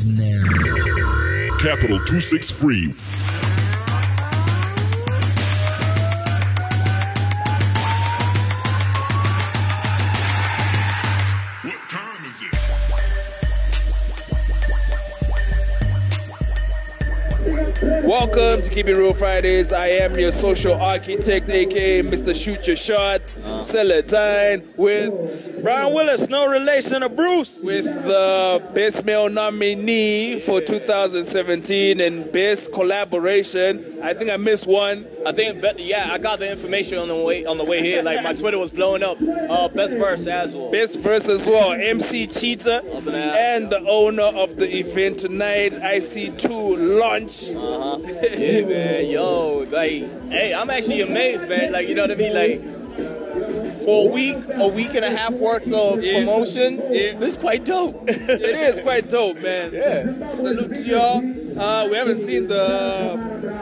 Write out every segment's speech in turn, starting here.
And now, Capital 263. What time is it? Welcome to Keeping Real Fridays. I am your social architect, aka Mr. Shoot Your Shot, Celatine, with Brian Willis, no relation to Bruce. with the best male nominee for 2017 and best collaboration. I think I missed one. I think, but yeah, I got the information on the way on the way here. Like my Twitter was blowing up. Uh, best verse as well. Best verse as well, MC Cheetah, the night. and the owner of the event tonight, IC2 Launch. Uh-huh. Yeah, man. Yo, like, hey, I'm actually amazed, man. Like, you know what I mean? Like, for a week, a week and a half worth of Yeah. promotion, Yeah. this is quite dope. It is quite dope, man. Yeah. Salute to y'all. Uh, we haven't seen the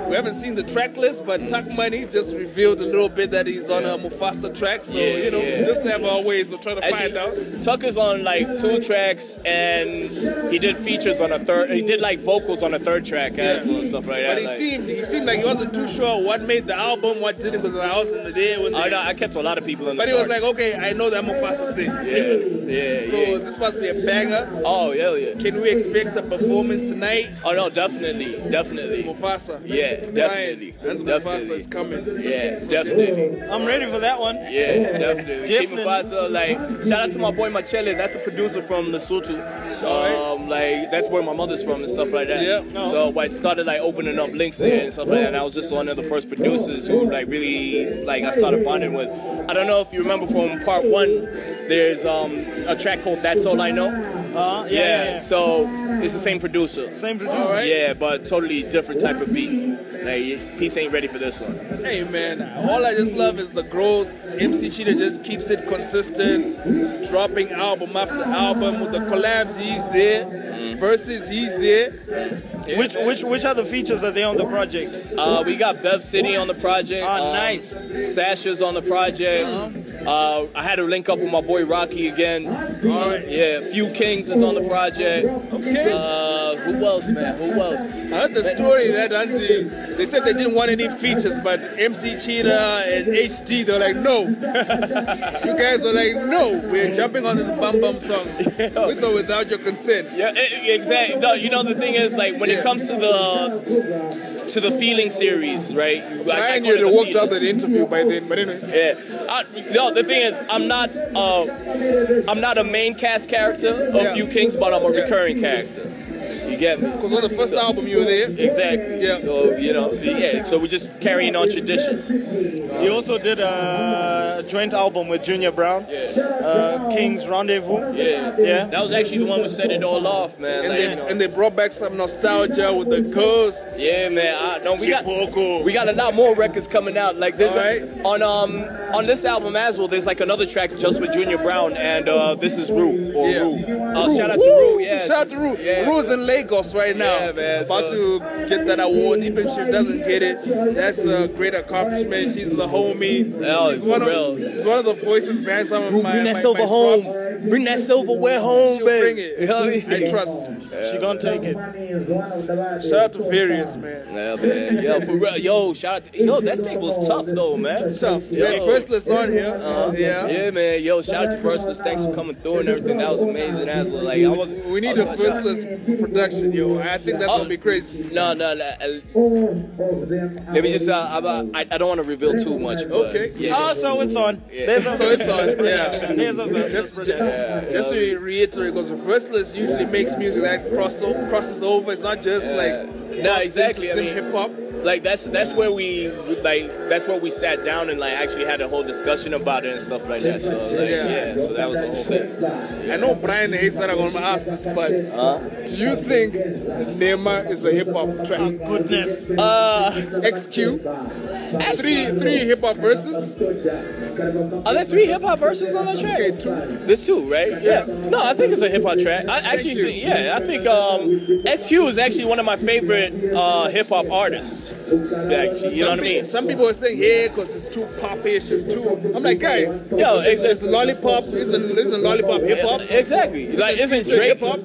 we haven't seen the track list, but Tuck Money just revealed a little bit that he's on a Mufasa track. So Yeah, you know, yeah. just have our ways of trying to find out. Actually, Tucker's on like two tracks, and he did features on a third. He did like vocals on a third track as well stuff like that. But he like- seemed he seemed like he wasn't too sure what made the album, what didn't, because I was in the day when. I know I kept a lot of people in the but he was like, okay, I know that Mufasa's thing. yeah, yeah, So yeah. this must be a banger. Oh, yeah, yeah. Can we expect a performance tonight? Oh no, definitely, definitely. Definitely. Mufasa. Yeah, definitely, Brian, Hans. Mufasa is coming. Yeah, definitely. I'm ready for that one. Yeah, definitely. Keep Definitely. it. Like, shout out to my boy Machele. That's a producer from Lesotho. Um, like that's where my mother's from and stuff like that. Yeah. No. So I started like opening up links there and stuff like that. And I was just one of the first producers who like really like I started bonding with. I don't know if you remember from part one. There's um a track called That's All I Know. Uh, yeah, yeah, yeah. So it's the same producer. Same producer. Yeah, but totally different type of beat. Like, Peace ain't ready for this one. Hey man, all I just love is the growth. MC Cheetah just keeps it consistent, dropping album after album with the collabs. He's there, Mm. versus he's there. Which which which are the features that they on the project? Uh, we got Bev City on the project. Ah, um, nice. Sasha's on the project. Uh, I had to link up with my boy Rocky again. Alright. Yeah, Few Kings is on the project. Okay. Uh, who else, man? Who else? I heard the story that Anzi, they said they didn't want any features, but MC Cheetah and HD, they're like, no. you guys are like, no, we're jumping on this Bum Bum song with or without your consent. Yeah, e- exactly. No, you know the thing is like when Yeah. it comes to the to the feeling series, right? I- I Brian, call it you'd the walked out the interview by then, but anyway. Yeah. I, no, the thing is, I'm not. Uh, I'm not a main cast character of Yeah. Few Kings, but I'm a Yeah. recurring character. You get me? Because on the first album you were there. Exactly. Yeah. So you know, yeah. So we're just carrying on tradition. He also did a joint album with Junior Brown, Yeah. uh, King's Rendezvous. Yeah. Yeah. That was actually the one who set it all off, man. And Like, they, you know. and they brought back some nostalgia with the ghosts. Yeah, man. I, no, we got we got a lot more records coming out. Like this Alright. on um on this album as well. There's like another track just with Junior Brown, and uh, this is Rue or Yeah. Rue. Uh, shout out to Rue. Yeah. Shout out to Ru. Yeah. Ru's in Lagos right now. Yeah, man, About so- to get that award. Even if she doesn't get it, that's a great accomplishment. She's the homie. Oh, she's one real. of she's one of the voices behind some of Rue, my, my, silver my drops. Bring that silverware home, She'll baby. bring it. You know what I mean? I trust. She gonna take it. Shout out to Various, man. Yeah, man. Yo, for real. Yo, shout out. To, yo, that table's tough though, man. Tough. Yo. Man, Chrysalis on here. Uh-huh. Yeah. Yeah, man. Yo, shout out to Versus. Thanks for coming through and everything. That was amazing as well. Like I was. We need I a was- Chrysalis production, yo. I think that's Oh. gonna be crazy. No, no, no. uh, Let me just. Uh, I, I I don't want to reveal too much. But Okay. Yeah. Oh, so it's on. Yeah. There's a So it's on, yeah. There's a versus Just, production. Just, just to reiterate, because Verseless usually makes music that cross crosses over. It's not just like No, exactly. I mean- hip hop. Like that's that's where we like that's where we sat down and like actually had a whole discussion about it and stuff like that. So like, Yeah. yeah. so that was the whole thing. I know Brian hates that I'm gonna ask this, but Huh? do you think Nema is a hip hop track? Goodness. Uh, XQ, three three hip hop verses. are there three hip hop verses on that track? Okay, two. There's two, right? Yeah. No, I think it's a hip hop track. I actually, think, yeah, I think um, XQ is actually one of my favorite uh, hip hop artists. Like, you know what I mean? Some people are saying, yeah, because it's too popish, it's too. I'm like, guys, Yo, is, exactly. is lollipop, isn't, isn't lollipop hip hop? Exactly. Like, isn't Drake hip-hop?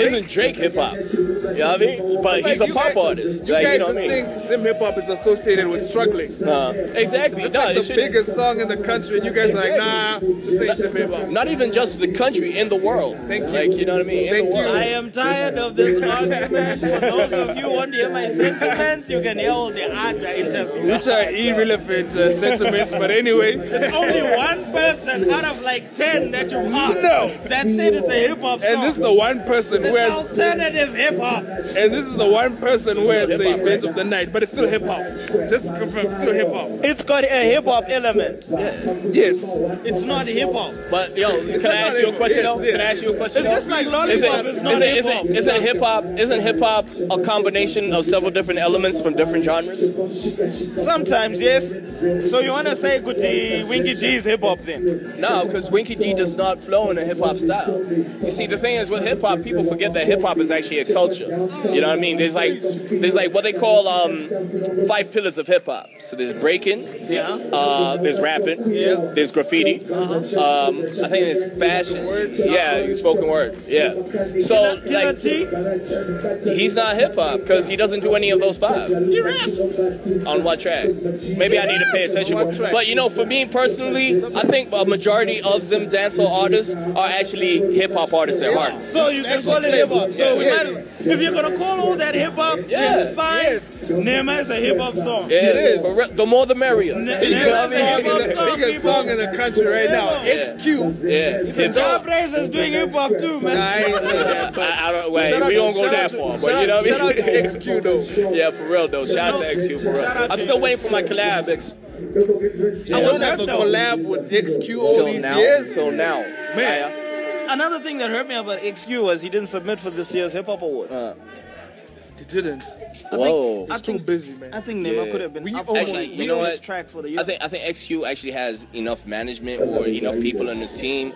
Isn't Drake hip hop? You know what I mean? But It's he's a pop guys- artist. You like, guys you know just what I mean? think Zim hip hop is associated with struggling. Uh, exactly. It's no, like it the shouldn't- biggest song in the country, and you guys are like, nah, this ain't Zim hip hop. Not even just the country, in the world. Thank you. Like, you know what I mean? In Thank the you. world. I am tired of this argument. For those of you who want to hear my sentiments, you can hear the other interviews. Which are irrelevant uh, sentiments, but anyway. There's only one person out of like ten that you asked No. that said it's a hip hop song. And this is the one person who it's has, alternative hip hop. and this is the one person who has the hip-hop, event of the night, but it's still hip hop. Just confirm, still hip hop. It's got a hip hop element. Yes. It's not hip hop. But yo, can I ask you a question yes, though? yes, Can I ask you a question? It's though? just like Is lollipop. it, It's not is it, hip is hop. it, isn't hip hop isn't hip hop a combination of several different elements from different genres? Sometimes, yes. So you want to say Kuti Winky D is hip hop then? No, because Winky D does not flow in a hip hop style. You see, the thing is with hip hop, people forget that hip hop is actually a culture. You know what I mean? There's like there's like what they call um, five pillars of hip hop. So there's breaking, Yeah. uh, there's rapping, Yeah. there's graffiti. Uh-huh. Um, I think there's fashion. Word. Yeah, spoken word. Yeah. So like he's not hip hop because he doesn't do any of those five. He raps. On what track? Maybe I need to pay attention. More. But you know, for me personally, I think a majority of them dancehall artists are actually hip hop artists at heart. So you can call it hip hop. So we Yes. might, if you're gonna call all that hip hop, Yeah. then fine. Yes. Nema is a hip hop song. Yeah, It is. for. The more the merrier. Ne- You know what I Nema mean? is a hip hop song, Biggest people. song in the country right now. Yeah. XQ. Yeah. Hip Ja hop. Blaze is doing hip hop too, man. Nah, I ain't say that, but I, I don't wait. We don't go that far, but you know out- what I Shout out to? XQ though. yeah, for real though. Shout out to XQ for real. I'm still waiting for my collab. Ex- I don't have to collab with XQ all till these now. years. Till now, Man. Another thing that hurt me about XQ was he didn't submit for this year's hip hop awards. Uh, He didn't. Whoa. I He's too think- busy, man. I think Nema Yeah. could have been We up almost- Actually, you know what? track for the year. I think I think XQ actually has enough management or enough people on the team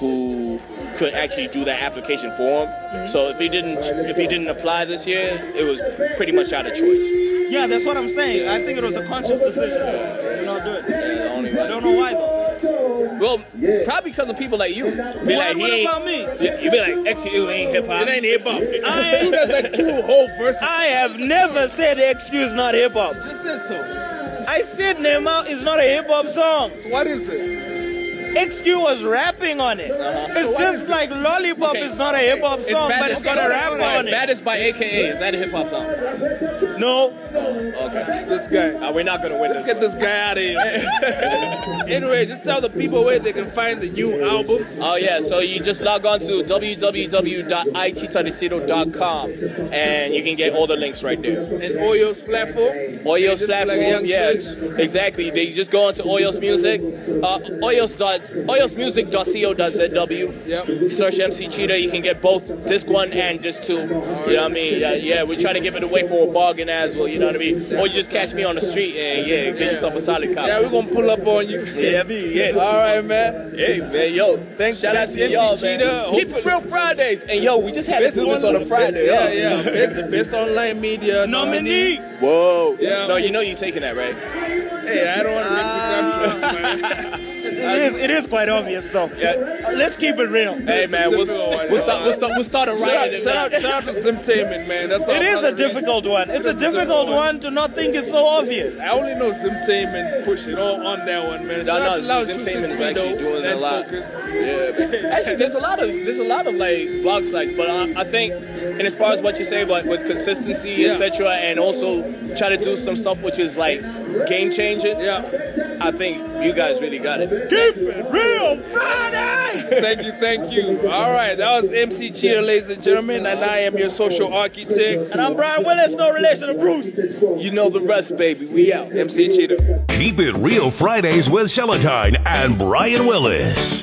who could actually do that application for him. Mm-hmm. So if he didn't if he didn't apply this year, it was pretty much out of choice. yeah, that's what I'm saying. I think it was a conscious decision to not do it. Yeah, the only I don't know why though. Well, probably because of people like you. Be What, like, what he ain't- about me? You you be like, XQ ain't hip hop. It ain't hip hop. I- Dude, that's like two whole verses. I have never said XQ is not hip hop. just said so. I said Nema is not a hip hop song. So what is it? XQ was rapping on it. It's just like Lollipop Okay. is not a hip hop song, but it's got a rap on it. Baddest by AKA. Is that a hip hop song? No. Okay. This guy. Uh, we're not gonna win Let's this. get this guy out of here. anyway, just tell the people where they can find the new album. Oh yeah, so you just log on to www.ititadecito.com and you can get all the links right there. And Oyo's platform. Oyos Just like platform, young yeah, search. exactly. They just go onto Oyos Music, uh, Oyos dot oyosmusic.co.zw. Yep. Search MC Cheetah. You can get both disc one and disc two. You know what I mean? Yeah, yeah. We try to give it away for a bargain as well. You know what I mean? Or you just catch me on the street and yeah, give yourself a solid copy. Yeah, we're gonna pull up on you. Yeah, me, yeah. All right, man. Hey man, yo, Thanks- shout out thanks to MC y'all, Cheetah. man. Keep it real Fridays, and yo, we just had to Best do this on a Friday. Yeah, huh? yeah. Best, best online media Nominee. Whoa. Yeah. No, you know you're taking that, right? Hey, I don't want to make presumptions, ah. man. It is, it is quite obvious though. Yeah. Let's keep it real. Hey man, we'll, we'll start. We'll start. We'll start a Shout riot. out, shout out, shout out to Simtainment, man. That's. It is a another reason. difficult one. It's a It is a difficult difficult one. one to not think it's so obvious. I only know Simtainment push it all on that one, man. No, Shout out no, to Loud Zim 263 Tainment is actually doing a lot. Focus. Yeah. Actually, there's a lot of there's a lot of like blog sites, but I, I think, and as far as what you say, but with consistency, Yeah. etc., and also try to do some stuff which is like game changing. Yeah. I think you guys really got it. Keep it real Friday. Thank you, thank you. All right, that was MC Cheetah, ladies and gentlemen, and I am your social architect. And I'm Brian Willis, no relation to Bruce. You know the rest, baby. We out. MC Cheetah. Keep it real Fridays with Celatine and Brian Willis.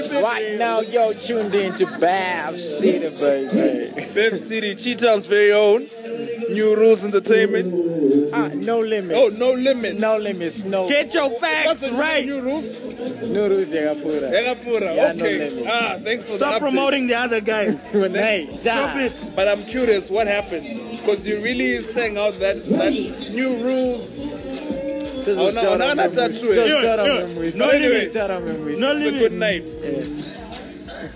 Right now, yo, tuned in to Bav City, baby. Bev City, Cheetown's very own. New Rules Entertainment. Ah, no limits. Oh, no limits. No limits, no. Get your What's facts the right. New Rules? New rules, Yagapura. Egapura. Yeah, no Okay. limits. ah, thanks for the Stop update. promoting the other guys. Renee, Stop it. But I'm curious, what happened? Because you really sang out that that new rules. Oh, no, no, not that true. Yeah, yeah. No Anyway, limits. it's No a good night.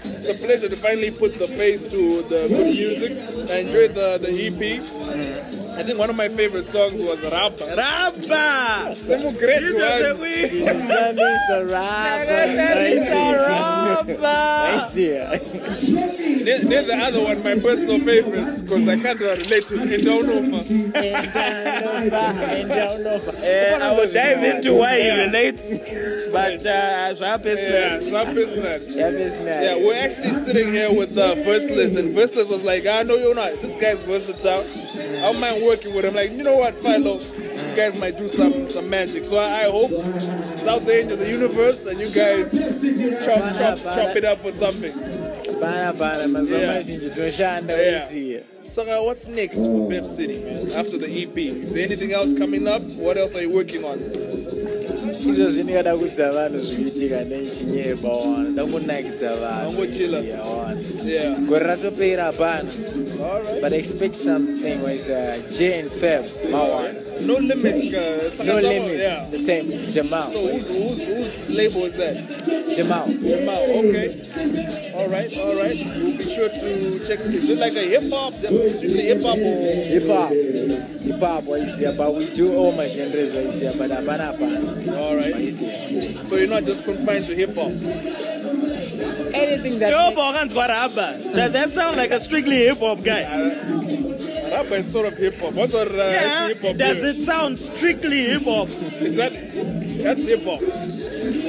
It's a pleasure to finally put the face to the good music. I enjoyed the, the EP. I think one of my favorite songs was Rapa. Rabba. Semu great You one. just say we- I see There's, there's the other one, my personal favorites, because I can't uh, relate to Indonova. Uh, I will dive into why he relates, but uh, swap is Yeah, not. it's not business. Yeah, business. Yeah, we're actually sitting here with uh, Verseless, and Verseless was like, I know you're not. This guy's versatile. I don't mind working with him. Like, you know what, Philo? You guys might do some some magic. So I, I hope it's out there into the universe, and you guys chop chop chop it up for something. Bana, bana, mazoma Yeah. Yeah. Uh, what's next for Bev City, man? After the EP, is there anything else coming up? What else are you working on? izvo zvindingada kuudza vanhu zvikuitika nechinyeba wana ndangonakidza vanhu Yeah. gore ratopera hapana All right. but expect something with uh, j and feb mawana No limits. Uh, no limits Yeah. the same jamal So whose, whose label is that? jamal Jamal, okay. All right, all right. We'll be sure to check. Is it like a hip hop, just strictly hip hop or? hip hop hip hop waiziya but we do all my genres waiziya but hapana hapana All right. So you're not just confined to hip hop. anything that Yo, Bogan's Rabba. Does that sound like a strictly hip hop guy? Rap is sort of hip hop. What's what uh, Yeah. hip hop? Does it sound strictly hip hop? Is that that's hip hop?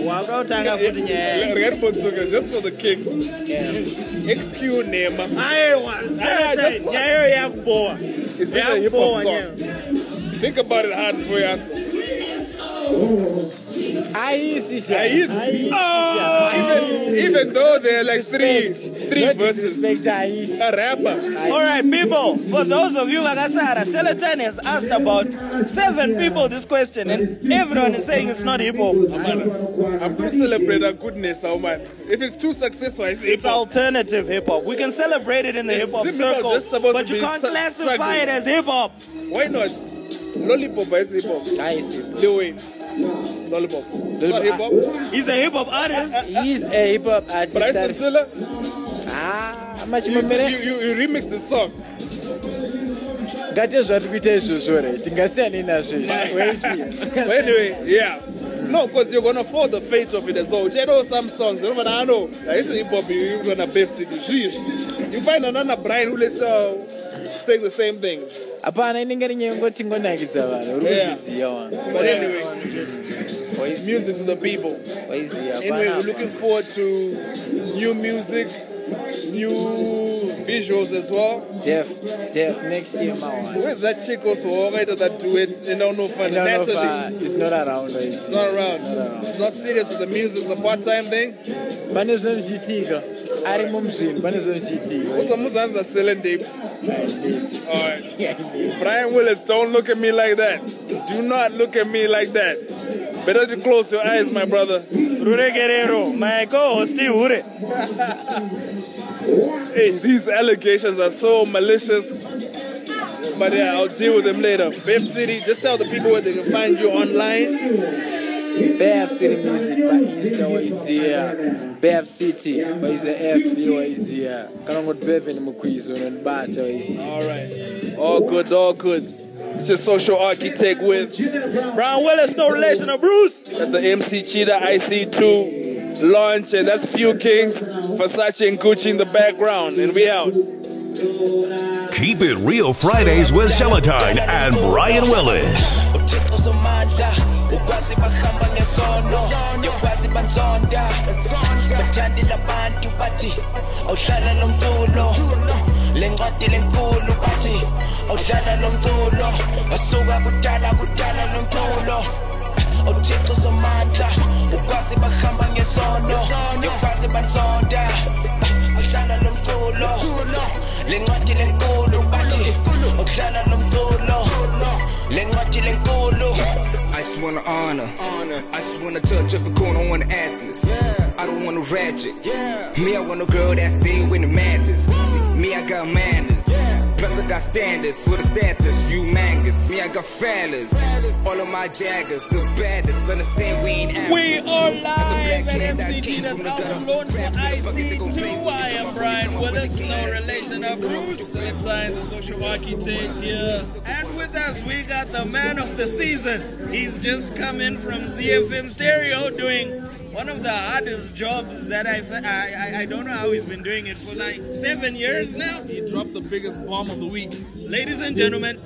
Wakautanga futi nyaya. Red Book Sugar, just for the kicks. yeah. XQ name. Aiwa, Ah, just- nyaya yakubowa. Is it a hip hop Yakubowa song? nyaya. Think about it hard before you answer. Aisi, sha. Aisi. Aisi, Oh, sha. even, even though there are like three three Not verses, a rapper. All right, people. For those of you, like I said, Celatine has asked about seven people this question, and everyone is saying it's not hip hop. I'm going to celebrate our goodness, oh man. If it's too successful, I say It's alternative hip hop. We can celebrate it in the hip hop similar, circle, but you can't classify struggling. it as hip hop. Why not? Lollipop is hip hop. Aisi. Lil Wayne. Lollipop. It's not hip. He's a hip hop artist. He's a hip hop artist. Bryson Tiller, Ah, you, you, machimomere you, you remix the song. ngate zvati kuita izvozvo re tingasiyani nazvo izvi But anyway, yeah. No, because you're gonna follow the fate of it as well. You know some songs, you know, but I know. Like, it's hip hop, you're gonna. Jeez. You find another Brian who let's uh, saying the same thing. hapana inenge rinyengoti ngonakidza vanhu uri Yeah. kuzviziva wanhu But anyway, music to the people. Anyway, we're looking forward to new music, new visuals as well. def def next year mawana Where's that chick also? Alright, that do duet. You don't know for Natalie. is not around It's not around. Not around. It's not serious with the music. It's a part-time thing. pane zvinozviitika arimo muzvinhu pane zvinozviitika What's the Muzanza selling deep? Alright. Brian Willis, don't look at me like that. Do not look at me like that. Better to close your eyes, my brother. Rure Guerrero, my co-host Hure. Hey, these allegations are so malicious. But yeah, I'll deal with them later. Bev City, just tell the people where they can find you online. Bev City Music painsta waiziya Bev City waiziya FB waiziya kana ngoti Bevan mukwizo unondibata waiziya Alright. All good, all good. It's your social architect with Brian Willis, no relation to Bruce. at the MC Cheetah IC2 launch, and that's Few Kings, Versace and Gucci in the background, and we out. Keep it real Fridays with Celatine and Brian Willis. Uthixo somandla ukwazi yokwazi bahamba ngesono yokwazi bansonda. Bathandile abantu bathi awudlala lo mculo. Le ncwadi lenkulu bathi awudlala lo mculo. Basuka kudala kudala lo mculo. Uthixo somandla ukwazi bahamba ngesono yokwazi bansonda. Awudlala lo mculo. Le ncwadi lenkulu bathi wanna honor. I just wanna touch every corner on the Athens. I don't wanna ratchet. Me, I want a girl that stay with the matters. See, me, I got manners. Plus, I got standards with a status, humongous. Me, I got fellas. All of my jaggers, the baddest. Understand we ain't average. We are live at cat that MC came Cheetah's from the album gutter. launch for Traps in the bucket, they gon' play IC2. I am Brian Willis, no relation of Bruce. Valentine, the social architect here. And with us, we got the man of the season. He's just come in from ZiFM Stereo doing one of the hardest jobs that I've, I, I, I don't know how he's been doing it for like seven years now. He dropped the biggest bomb of the week. Ladies and gentlemen,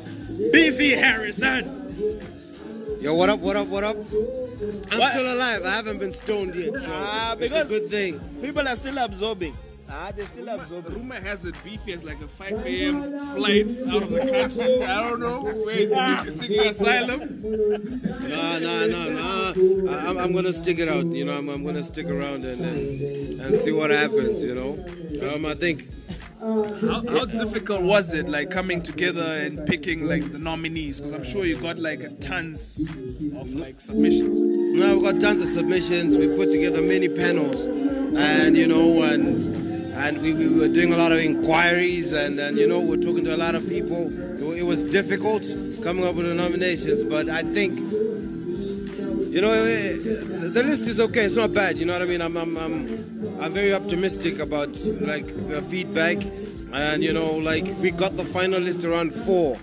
Beefy Harrison. Yo, what up, what up, what up? I'm What? still alive. I haven't been stoned yet. So Ah, it's because a good thing. people are still absorbing. Ah, they're still The absorbing. rumor has it Beefy has like a 5 a.m. flight out of the country. I don't know where he's seek- seeking asylum. Nah, nah, nah, nah. I- I'm, I'm gonna stick it out. You know, I'm, I'm gonna stick around and, and and see what happens. You know. Um, I think How, how difficult was it, like coming together and picking like the nominees? Because I'm sure you got like a tons of like submissions. now we've got tons of submissions. We put together many panels, and you know, and and we, we were doing a lot of inquiries, and and you know, we're talking to a lot of people. It, was difficult coming up with the nominations, but I think. You know, eh, the list is okay. It's not bad. You know what I mean? I'm, I'm, I'm, I'm very optimistic about like the feedback, and you know, like we got the final list around four,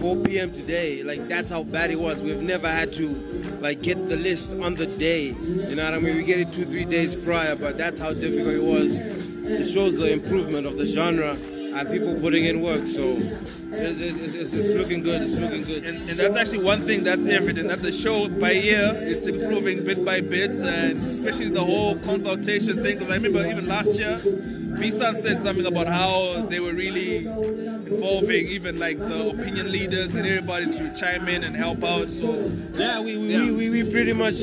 4 p.m. today. Like that's how bad it was. We've never had to like get the list on the day. You know what I mean? We get it two, three days prior, but that's how difficult it was. It shows the improvement of the genre and people putting in work. So it's, it's, it's, looking good. It's looking good. And, and that's actually one thing that's evident that the show by year it's improving bit by bit, and especially the whole consultation thing. Because I remember even last year, B-Sun said something about how they were really involving even like the opinion leaders and everybody to chime in and help out. So Yeah, we we, Yeah. we, we, we pretty much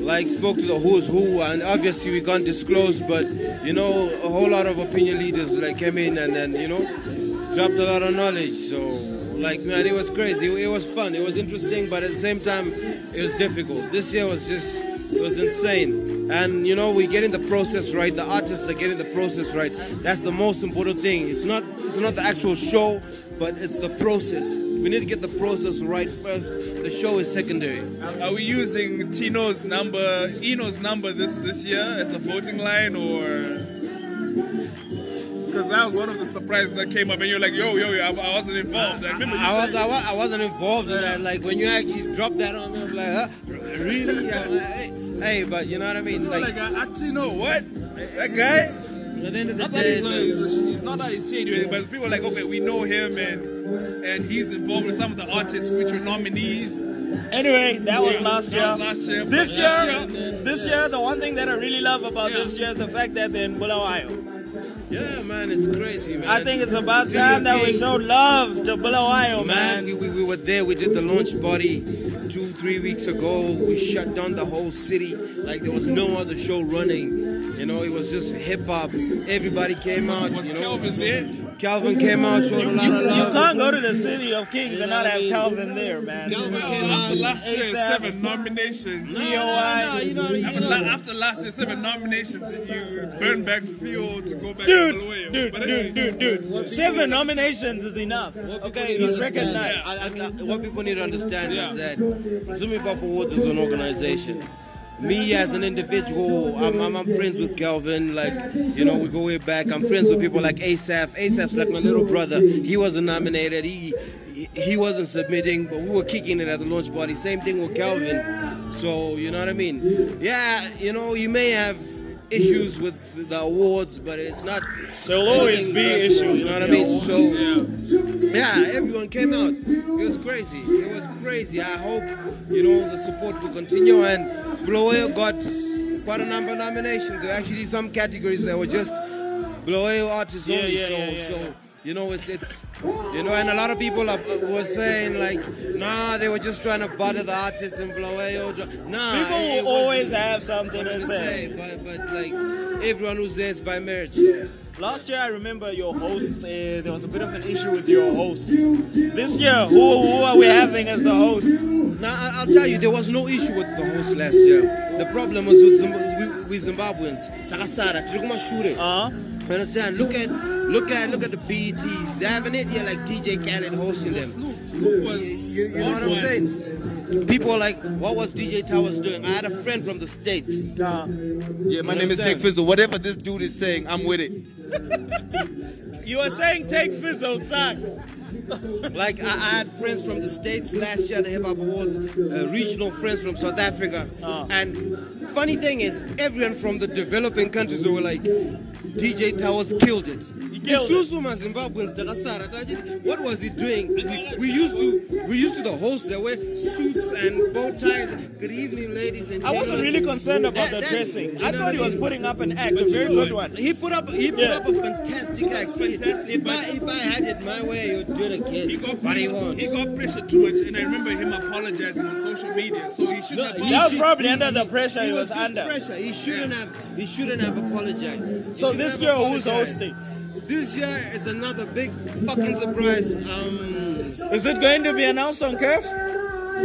like spoke to the who's who, and obviously we can't disclose, but you know a whole lot of opinion leaders like came in and then you know dropped a lot of knowledge. So like man, it was crazy. It was fun. It was interesting, but at the same time, it was difficult. This year was just it was insane. And you know we're getting the process right. The artists are getting the process right. That's the most important thing. It's not it's not the actual show, but it's the process. We need to get the process right first. The show is secondary. are we using Tino's number, Eno's number this this year as a voting line or? Because that was one of the surprises that came up, and you're like, "Yo, yo, yo, I, I wasn't involved." I remember I was, I, was, I wasn't involved in that. Like when you actually dropped that on me, I was like, huh? really? Like, hey, hey, but you know what I mean? You were Like, like, uh, Tino, what? That guy? at the end of the Not that day, he's, a, he's, a, he's not that he's shady, anything, but people are like, okay, we know him, and and he's involved with some of the artists which were nominees. Anyway, that was Yeah, last that year. was last year, This but year, this this year, the one thing that I really love about Yeah. this year is the fact that they're in Bulawayo. Yeah, man, it's crazy, man. I think it's about time that we show love to Bulawayo, Man, man. we, we, we were there. We did the launch party two, three weeks ago. We shut down the whole city. Like there was no other show running. You know, it was just hip hop. Everybody came out. Was you know, Calvin there? Calvin came out, showed a lot You, of you can't go to the city of Kings and not have Calvin there, man. Calvin uh, came After out. last year, ASAP. seven nominations. No, no, no, you know, you After, know. after last year, seven nominations, you burn back fuel to go back Dude, to Bulawayo. dude, But anyway, dude, dude, dude. Seven nominations is enough. Okay, he's recognized. I, I, what people need to understand Yeah. is that Zim Hip Hop Awards is an organization. Me as an individual, I'm, I'm, I'm friends with Calvin. Like, you know, we go way back. I'm friends with people like Asaph. Asaph's like my little brother. He wasn't nominated. He he- wasn't submitting, but we were kicking it at the launch party. Same thing with Calvin. So you know what I mean? Yeah, you know, you may have issues with the awards, but it's not. There'll always be issues You know what I mean? So yeah, everyone came out. It was crazy. It was crazy. I hope you know the support will continue. And Bulawayo got quite a number of nominations. There were actually some categories that were just Bulawayo artists Yeah, only. yeah, so yeah, so. You know, it's it's you know, and a lot of people are, were saying like, nah, they were just trying to butter the artists and Bulawayo. Nah, People it- it will always have something to say. say, but but like everyone who's there is by merit. So. Last year, I remember your hosts. Uh, there was a bit of an issue with your hosts. This year, who, who are we having as the host? Now I- I'll tell you, there was no issue with the host last year. The problem was with, Zimb- with, with Zimbabweans. Takasara, Trikumashure. Uh-huh. You understand? Look at look at look at the BETs. They haven't it yet like DJ Khaled hosting them. Snoop was. You, you know what I'm saying? People are like, what was DJ Towers doing? I had a friend from the States. Uh, Yeah, my name is Tech Fizzle. Whatever this dude is saying, I'm with it. You are saying take Fizzo sucks. Like I, I had friends from the states last year, the Hip Hop Awards, uh, regional friends from South Africa, and funny thing is, everyone from the developing countries were like, DJ Towers killed it. Killed it. Susuma Zimbabweans, Takasara, Taji, What was he doing? We, we used to we used to the host that wear suits and bow ties. Good evening, ladies and I wasn't gentlemen." really concerned about That- the dressing. I thought he was putting up an act, a very good one. He put up he put Yeah. up a fantastic act. If I if I had it my way, he would do it again. He got, but he pressure, won't. he got pressure too much, and I remember him apologizing on social media. So he shouldn't have. That was probably under the pressure he was just under. Pressure. He shouldn't have. He shouldn't have apologized. He So this have year, who's hosting? This year it's another big fucking surprise. Um, Is it going to be announced on Curve?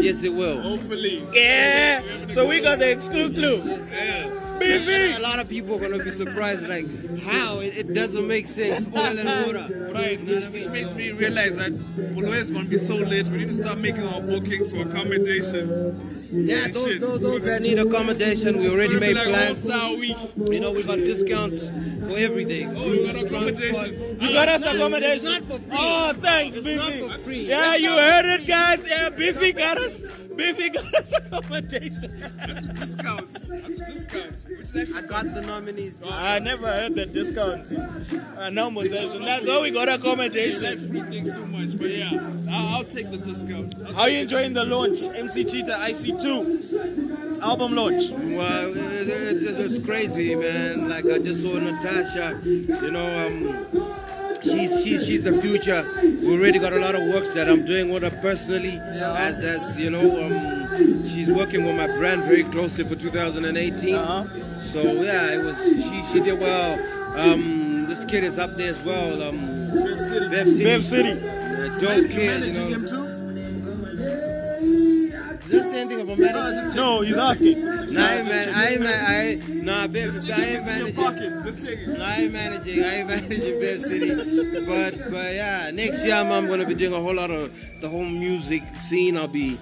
yes, it will. Hopefully. Yeah. So we got the exclusive clue. Yeah. And A lot of people are gonna be surprised, like how it, it doesn't make sense. Oil and water. Right, which, which makes me realize that Bulawayo is going to be so late. We need to start making our bookings for accommodation. Yeah, those, those, those that need accommodation, we already made like plans. You know, we got discounts for everything. Oh, you got accommodation. You got us accommodation. It's not for free. Oh, thanks, It's Biffy. not for free. Yeah, you heard it, guys. Yeah, Biffy got us. Biffy got us accommodation. Discounts. Discounts. Which is actually I got the nominees. I never heard the discounts. No more That's how we got I like accommodation. free things so much, but yeah, I'll, I'll take the discount. I'll How are you enjoying the launch? MC Cheetah IC2 album launch. Well, it, it, it, it's crazy, man. Like I just saw Natasha. You know, um, she's she's she's the future. We already got a lot of works that I'm doing with her personally. As as you know, um, she's working with my brand very closely for 2018. Uh-huh. So yeah, it was she she did well. Um, this kid is up there as well. Um, Bev City. Bev City. Bev City. A dope kid. You Managing him too? Did I say anything about managing? No, he's asking. Nah, I man, I ain't man, I nah, Bev, I ain't It's in your managing. pocket. Just checking. I ain't managing. I ain't managing Bev City. But but yeah, next year I'm, I'm gonna be doing a whole lot of the whole music scene. I'll be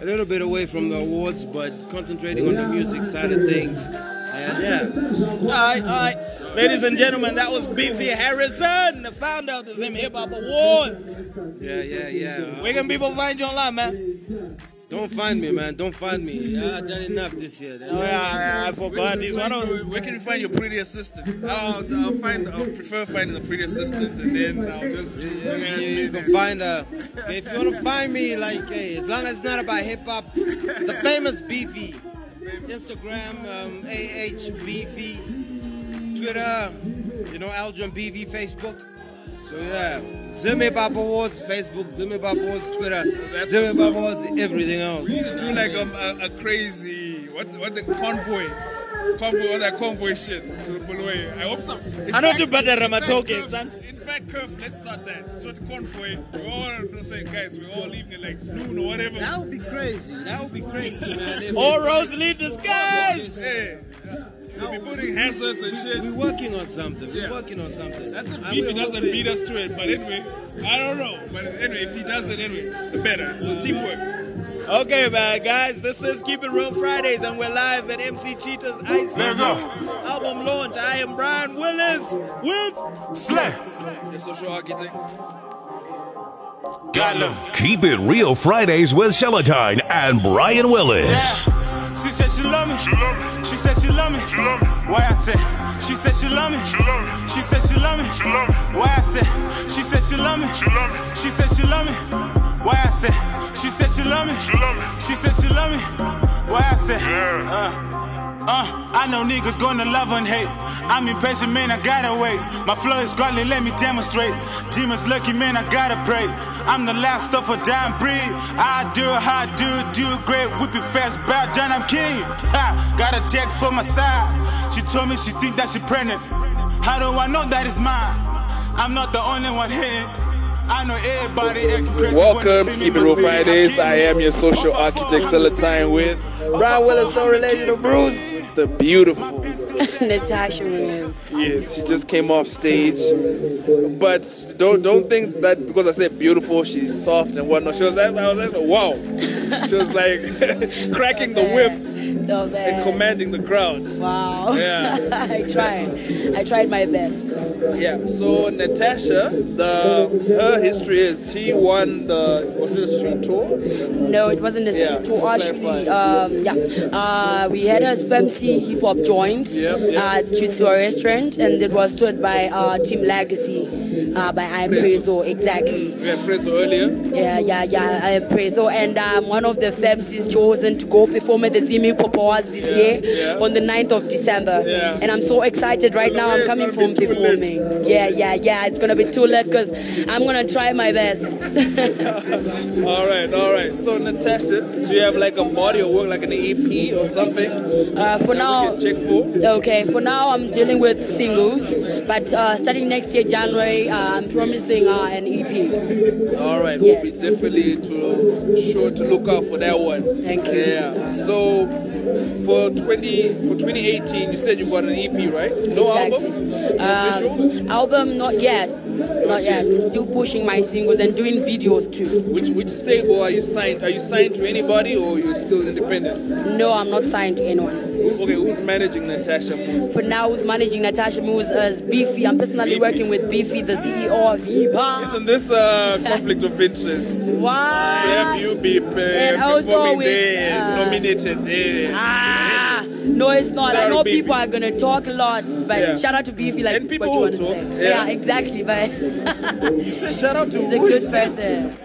a little bit away from the awards, but concentrating on the music side of things. And yeah, All right, all right. Ladies and gentlemen, that was Biffy Harrison, the founder of the Zim Hip Hop Awards. yeah, yeah, yeah. Where can people find you online, man? Don't find me, man. Don't find me. I've done enough this year. Oh, yeah, I forgot. He's one of Where can you find your pretty assistant? I'll, I'll find. I'll prefer finding a pretty assistant, and then I'll just. You, you can find uh, if you want to find me, like, hey, as long as it's not about hip hop, the famous Beefy, Instagram, um, AH Beefy, Twitter, you know, Aldrin Beefy, Facebook. So yeah, Zim Hip Hop Awards, Facebook, Zim Hip Hop Awards, Twitter, That's Zim Hip what's Hop up. Awards, everything else. We need to do like um, a, a crazy what what the convoy, convoy all that convoy shit to the Bulawayo. I hope so. In I know fact- to better in fact, Ramatoke, Curve- son. In fact, Curve, let's start that. So the convoy, we all say, guys, we're all leaving at like noon or whatever. That would be crazy. That would be crazy, man. All roads lead to skies. Hey, we'll be putting hazards and shit. We're working on something. We're working on something. That's if And Beefy doesn't hoping- beat us to it, but anyway, I don't know. But anyway, if he does it anyway, the better. So teamwork. Okay, man, guys, this is Keep It Real Fridays, and we're live at MC Cheetah's IC album launch. I am Brian Willis with Slam. The social architect. Got Keep it real Fridays with Celatine and Brian Willis. She said she love me. She said she love me. Why I said? She said she love me. She said she love me. Why I said? She said she love me. She said she love me. Why I said? She said she love me. She said she love me. Why I said? Uh, uh, I know niggas gonna love and hate. I'm impatient, man, I gotta wait. My flow is godly, let me demonstrate. Demons lucky, man, I gotta pray. I'm the last of a dying breed. I do how I do do great. Whip fast, bow down, I'm king. Ha, got a text for my side. She told me she think that she pregnant. How do I know that it's mine? I'm not the only one here. I know everybody. Welcome to Keep It Real Fridays. I am your social architect, Celatine with Brian Willis, no relation to Bruce. The beautiful Natasha Williams. Yes, she just came off stage. But don't don't think that because I said beautiful, she's soft and whatnot. She was like, I was like, wow. She was like cracking the whip So and commanding the crowd. Wow. Yeah. I tried. I tried my best. Yeah. So Natasha, the her history is she won the was it a street tour? No, it wasn't a street Yeah, tour. Actually, um, yeah, uh, we had a FMC hip hop joint uh, to to a restaurant, and it was toured by uh, Team Legacy uh, by I Prezo. Exactly. We had Prezo earlier. Yeah, yeah, yeah. I Prezo, and um, one of the FMCs chosen to go perform at the Zimi Popoas this year yeah. on the 9th of December. Yeah. And I'm so excited right now. I'm coming from performing. Yeah, yeah, yeah. It's gonna be too late because I'm gonna try my best. all right, all right. So Natasha, do you have like a body of work, like an EP or something? Uh, for now, check for. Okay, for now I'm dealing with singles, but uh, starting next year January, uh, I'm promising uh, an EP. All right, we'll be definitely to sure to look out for that one. Thank you. Yeah. So for 20 for 2018, you said you got an EP, right? No album. Um, album not yet, not yet. I'm still pushing my singles and doing videos too. Which which stable are you signed? Are you signed to anybody or you're still independent? No, I'm not signed to anyone. Okay, who's managing Natasha Moose? For now, who's managing Natasha Moose as Beefy? I'm personally working with Beefy, the CEO of Hop. Isn't this a conflict of interest? Why? To have you be uh, And also with, uh, nominated there. Ah, no, it's not. Shout I know Beefy. people are gonna talk a lot, but Yeah. shout out to Beefy, like And people what you want to say. yeah. exactly. But You said shout out to he's a who? good person.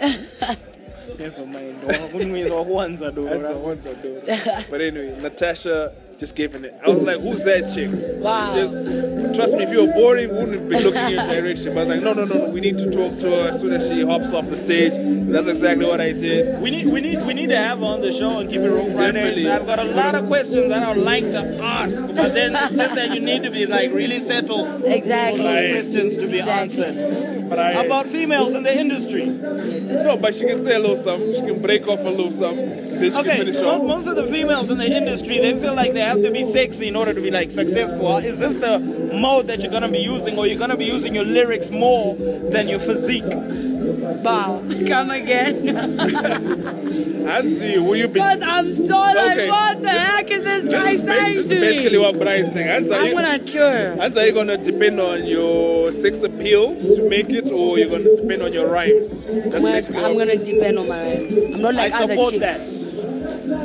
Never mind. Kwanza Kwanza do. But anyway, Natasha just giving it. I was like, who's that chick? Wow. She's just, trust me, if you were boring, we wouldn't be looking in your direction. But I was like, no, no, no, no, we need to talk to her as soon as she hops off the stage. That's exactly what I did. We need, we need, we need to have her on the show and keep it real Fridays. Definitely. I've got a lot of questions that I'd like to ask, but then it's just that you need to be like really settled Exactly. for those questions to be answered. But about females in the industry. No, but she can say a little something. She can break off a little something. Then she can Okay, finish most, off. most of the females in the industry, they feel like they have to be sexy in order to be like successful. Is this the mode that you're gonna be using, or you're gonna be using your lyrics more than your physique? Wow, come again. Hansi, will you be? Because I'm so like, Okay. what the heck is this guy This is, ba- saying this is to basically me? what Brian's saying. Hansi, are I'm you, gonna cure. Hansi, are you gonna depend on your sex appeal to make it, or you're gonna depend on your rhymes? That's I'm gonna, I'm gonna depend on my rhymes. I'm not like I other support chicks. that.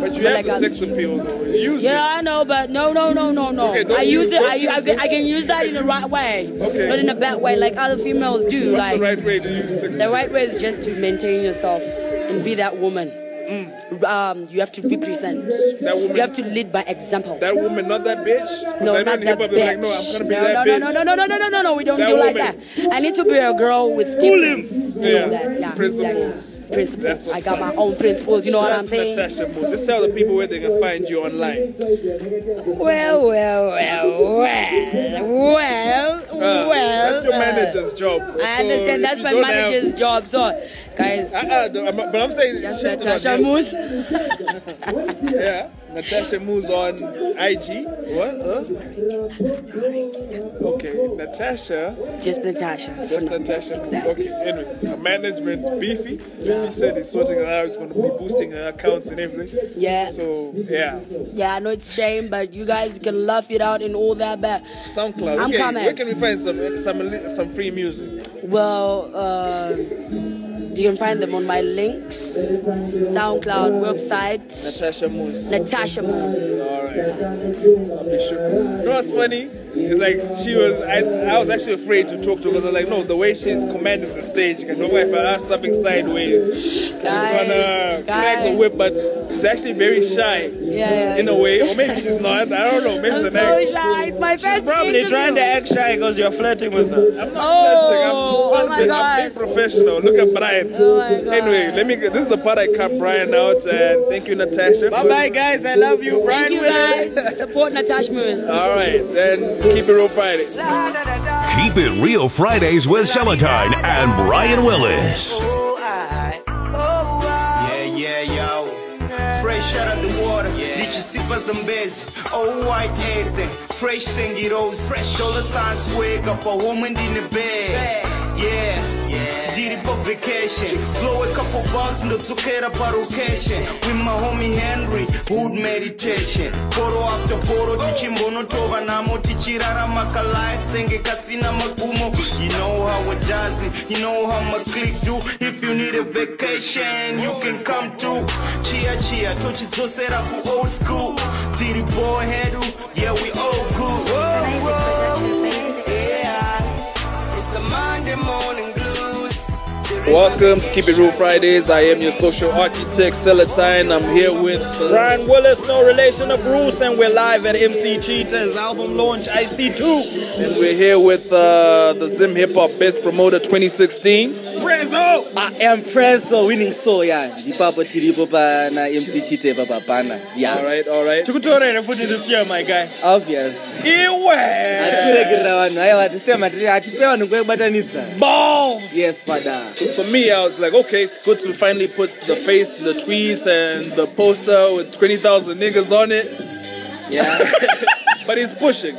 But you have like the sex appeal though. Use Yeah, I know, but no, no, no, no, no. Okay, I use use- it. I, use I, it. I can use that in the right way, Okay. not in a bad way, like other females do. What's like the right way to use sex the right way is just to maintain yourself and be that woman. Um, you have to represent. That woman. You have to lead by example. That woman, not that bitch. No, I not that bitch. like, no, I'm gonna be no, that no, bitch. no, no, no, no, no, no, no, no. We don't That do like that. I need to be a girl with know Yeah. that. Yeah, Principles. exactly. Principles. I got my own principles. You know what I'm saying? Natasha Moose. Just tell the people where they can find you online. Well, well, well, well, well, Uh, well. that's your uh, manager's job. I So understand. That's my manager's have- job. So, guys. Uh-uh, but I'm saying Just shout out Natasha. Moose. yeah, Natasha Moose on IG. What? Huh? Okay, Natasha. Just Natasha. Just Natasha. Moose. Okay. Anyway, her management beefy. Beefy said he's sorting it out. He's going to be boosting her accounts and everything. Yeah. So yeah, Yeah, I know it's shame, but you guys can laugh it out and all that. But SoundCloud. I'm okay, coming. Where can we find some some some free music? Well, uh, You can find them on my links, SoundCloud, website, Natasha Moose. Natasha Moose. All right. I'll be sure. You know what's funny? It's like she was. I, I was actually afraid to talk to her because I was like, no, the way she's commanding the stage. I know if I ask something sideways, she's gonna crack the whip. But she's actually very shy. Yeah, In a way, or maybe she's not. I don't know. Maybe I'm it's so act. shy. It's my first Probably interview. trying to act shy because you're flirting with her. I'm not Oh, flirting. I'm, oh my I'm God. being professional. Look at Brian. Oh my God. Anyway, let me. Get, this is the part I cut Brian out, and thank you, Natasha. Bye bye, guys. I love you, Brian Thank you Willis. guys. Support Natasha Moose. All right, and keep it real Fridays. Keep it real Fridays with Celatine and Brian Willis. Lichisipa Zambezi. Oh, white anything. Fresh singy rose. Fresh dollar signs wake up. A woman in the bed. Yeah. Yeah. GD for vacation. Blow a couple bucks the Tukera location. With my homie Henry. Hood meditation. Photo after photo. Tichimbono tova namo. Tichirara maka life. Senge kasina magumo. You know it does. You know how my click do. If you need a vacation, you can come to Chia Chia. Tochidzosera ku old school. Tiri boy headu. Yeah, we all good. Welcome to Keep It Real Fridays. I am your social architect, Celatine. I'm here with Brian Willis, no relation of Bruce, and we're live at MC Cheetah's album launch IC2. and we're here with uh, the Zim Hip Hop Best Promoter 2016. Prezo! I am Prezo winning so yeah. Ndipapo tiripo pa na MC Chite papa pana. Yeah. All right, all right. Tikutorere futi this year, my guy. Obvious. Iwe! Atikuregerera vanhu aiwa tisema tiri atipe vanhu kwekubatanidza. Balls! Yes, father. For me, I was like, okay, it's good to finally put the face, the tweets, and the poster with 20,000 niggas on it. Yeah. but he's pushing.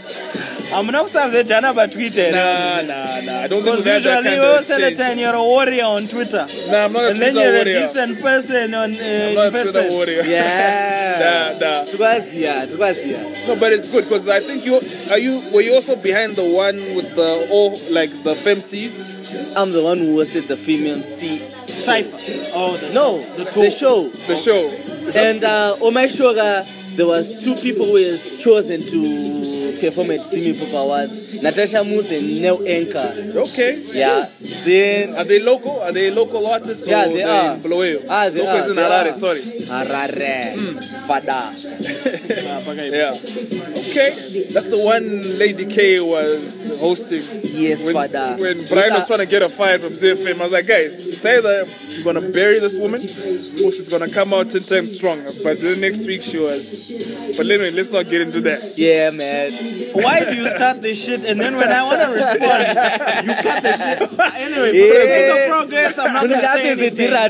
I'm not savejana but Twitter. Nah, nah, nah. I don't think Because we have that usually kind you of a exchange. 10 you're a warrior on Twitter. Nah, I'm not a and then you're warrior. a decent person on uh, I'm not a person. Twitter warrior. Yeah. nah, nah. Tukwaziya, tukwaziya. No, but it's good because I think you are you were you also behind the one with the all like the femcs. I'm the one who hosted the female C. Cypher. Oh, the, No, the, the show. The show. And uh, on my show, uh, there was two people who was chosen to perform at Zim Hip Hop Awards. Natasha Moose and Neo Anchor. Okay. Yeah. Then Are they local? Are they local artists? Yeah, they are. in Bulawayo? Ah, they local are, in Harare. are. Sorry. Harare. Fada. Yeah. Okay. That's the one Lady K was hosting. Yes, when, Fada. When Brian was trying to get a fight from ZiFM, I was like, guys, say that you're gonna bury this woman, or she's gonna come out ten times stronger. But then next week she was. But anyway, let's not get into that. Yeah, man. Why do you start this shit and then when I want to respond, you cut the shit? Anyway, for Yeah. the sake of progress, I'm not going to say anything. I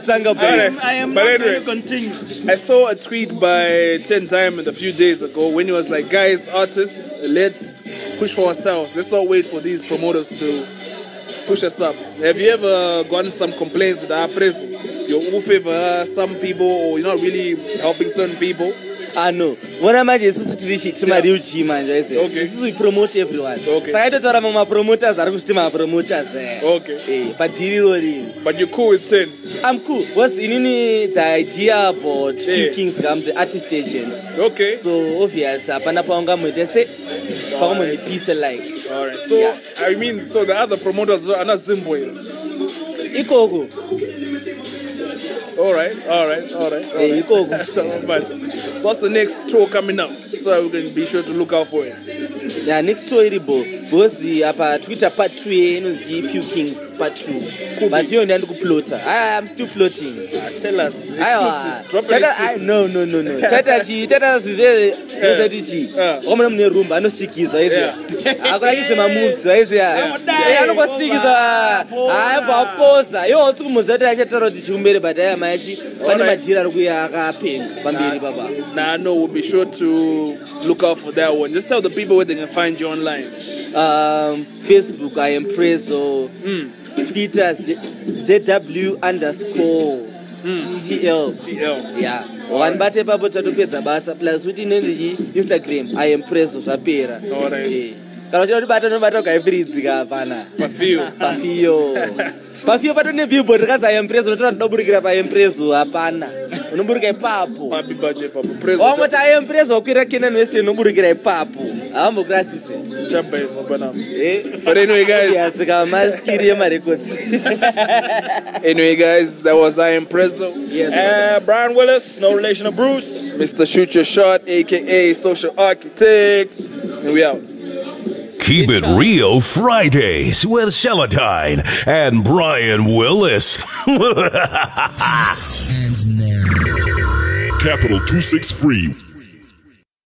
am. I am But not anyway. going to continue. I saw a tweet by Ten Diamond a few days ago when he was like, guys, artists, let's push for ourselves. Let's not wait for these promoters to push us up. Have you ever gotten some complaints that are press? You all favor some people or you're not really helping certain people? Ah no. Vona manje isusu tiri chi tiri ma real G manje ise. Okay. Isusu we promote everyone. Okay. Saka itotaura mama promoters ari kuti ma promoters eh. Okay. Eh, padiriro riri. But you're cool with 10. I'm cool. What's inini the idea about Yeah. Few Kings I'm the artist agent. Okay. So obvious hapana paungamuite se paungamuite like. Alright. So, I mean, so the other promoters are not Zimbabwe. Ikoko. Alright, alright, alright. Eh, ikoko. So, not bad. so what's the next tour coming up? So we can be sure to look out for it. Yeah, next tour iripo because apa twitter part 2 inonzi few kings part 2 but iyo ndandi kuplota I, i'm still plotting. Ah, no no no no. Tata chi tata zvire zvezati chi wakamona mune rumba anosvikizwa izvi akurakidze mamoves waiziya anongosikiza aibvapoza iwo watsukumuza kuti achataura kuti chikumberi but aya mayachi pane madhiri ari kuya akapenga pamberi papa Nah, no, we'll be sure to look out for that one. Just tell the people where they can find you online um, facebook i am preso mm. twitter Z zw underscore Mm. tl tl ya wakandibata ipapo tatopedza basa plus kuti inenzichi instagram i am preso zvapera. Eh. Kana uchida kutibata nobata ukaifiridzika hapana. Pafiyo. Pafiyo. Pafiyo patone billboard rikazi i am preso notora tidaburikira pa am preso hapana. Unoburika ipapo wangoti aempreso wakuira kenan west unoburikira ipapo havambokurasise chabaiswa panapa but anyway guys. Yasika maskiri yemarecords anyway guys that was i impresso yes uh, brian willis no relation to bruce. Mr shoot your shot aka social architects. And we out. Keep it real Fridays with Celatine and Brian Willis. Capital 263